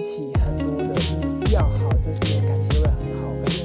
起很多的，要好就是感情会很好，可是